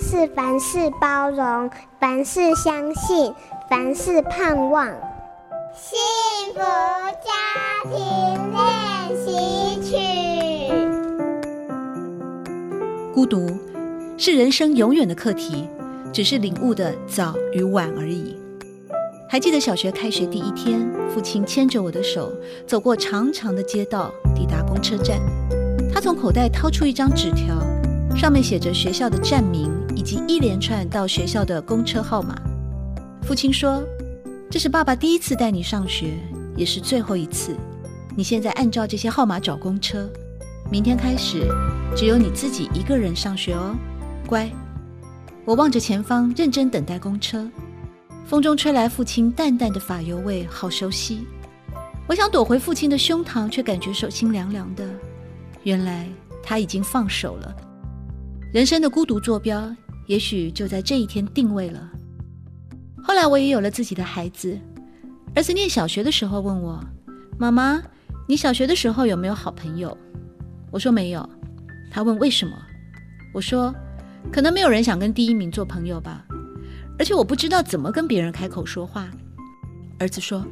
是凡事包容，凡事相信，凡事盼望。幸福家庭练习曲。孤独是人生永远的课题，只是领悟的早与晚而已。还记得小学开学第一天，父亲牵着我的手走过长长的街道，抵达公车站。他从口袋掏出一张纸条，上面写着学校的站名以及一连串到学校的公车号码。父亲说：“这是爸爸第一次带你上学，也是最后一次。你现在按照这些号码找公车，明天开始只有你自己一个人上学哦，乖。”我望着前方，认真等待公车。风中吹来父亲淡淡的发油味，好熟悉。我想躲回父亲的胸膛，却感觉手心凉凉的。原来他已经放手了。人生的孤独坐标，也许就在这一天定位了。后来我也有了自己的孩子。儿子念小学的时候问我：“妈妈，你小学的时候有没有好朋友？”我说没有。他问为什么？我说：“可能没有人想跟第一名做朋友吧。”而且我不知道怎么跟别人开口说话。儿子说：“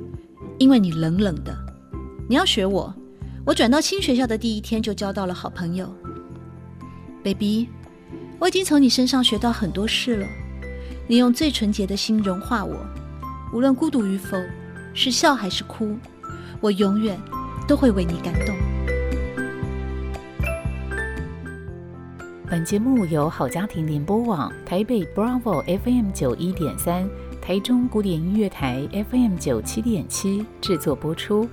因为你冷冷的，你要学我。我转到新学校的第一天就交到了好朋友。Baby，我已经从你身上学到很多事了。你用最纯洁的心融化我，无论孤独与否，是笑还是哭，我永远都会为你感动。”本节目由好家庭联播网、台北 Bravo FM 九一点三、台中古典音乐台 FM 九七点七制作播出。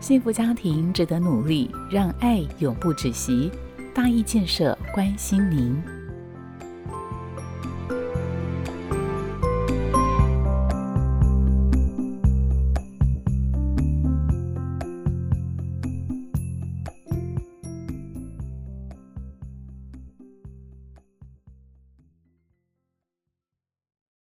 幸福家庭值得努力，让爱永不止息。大义建设关心您。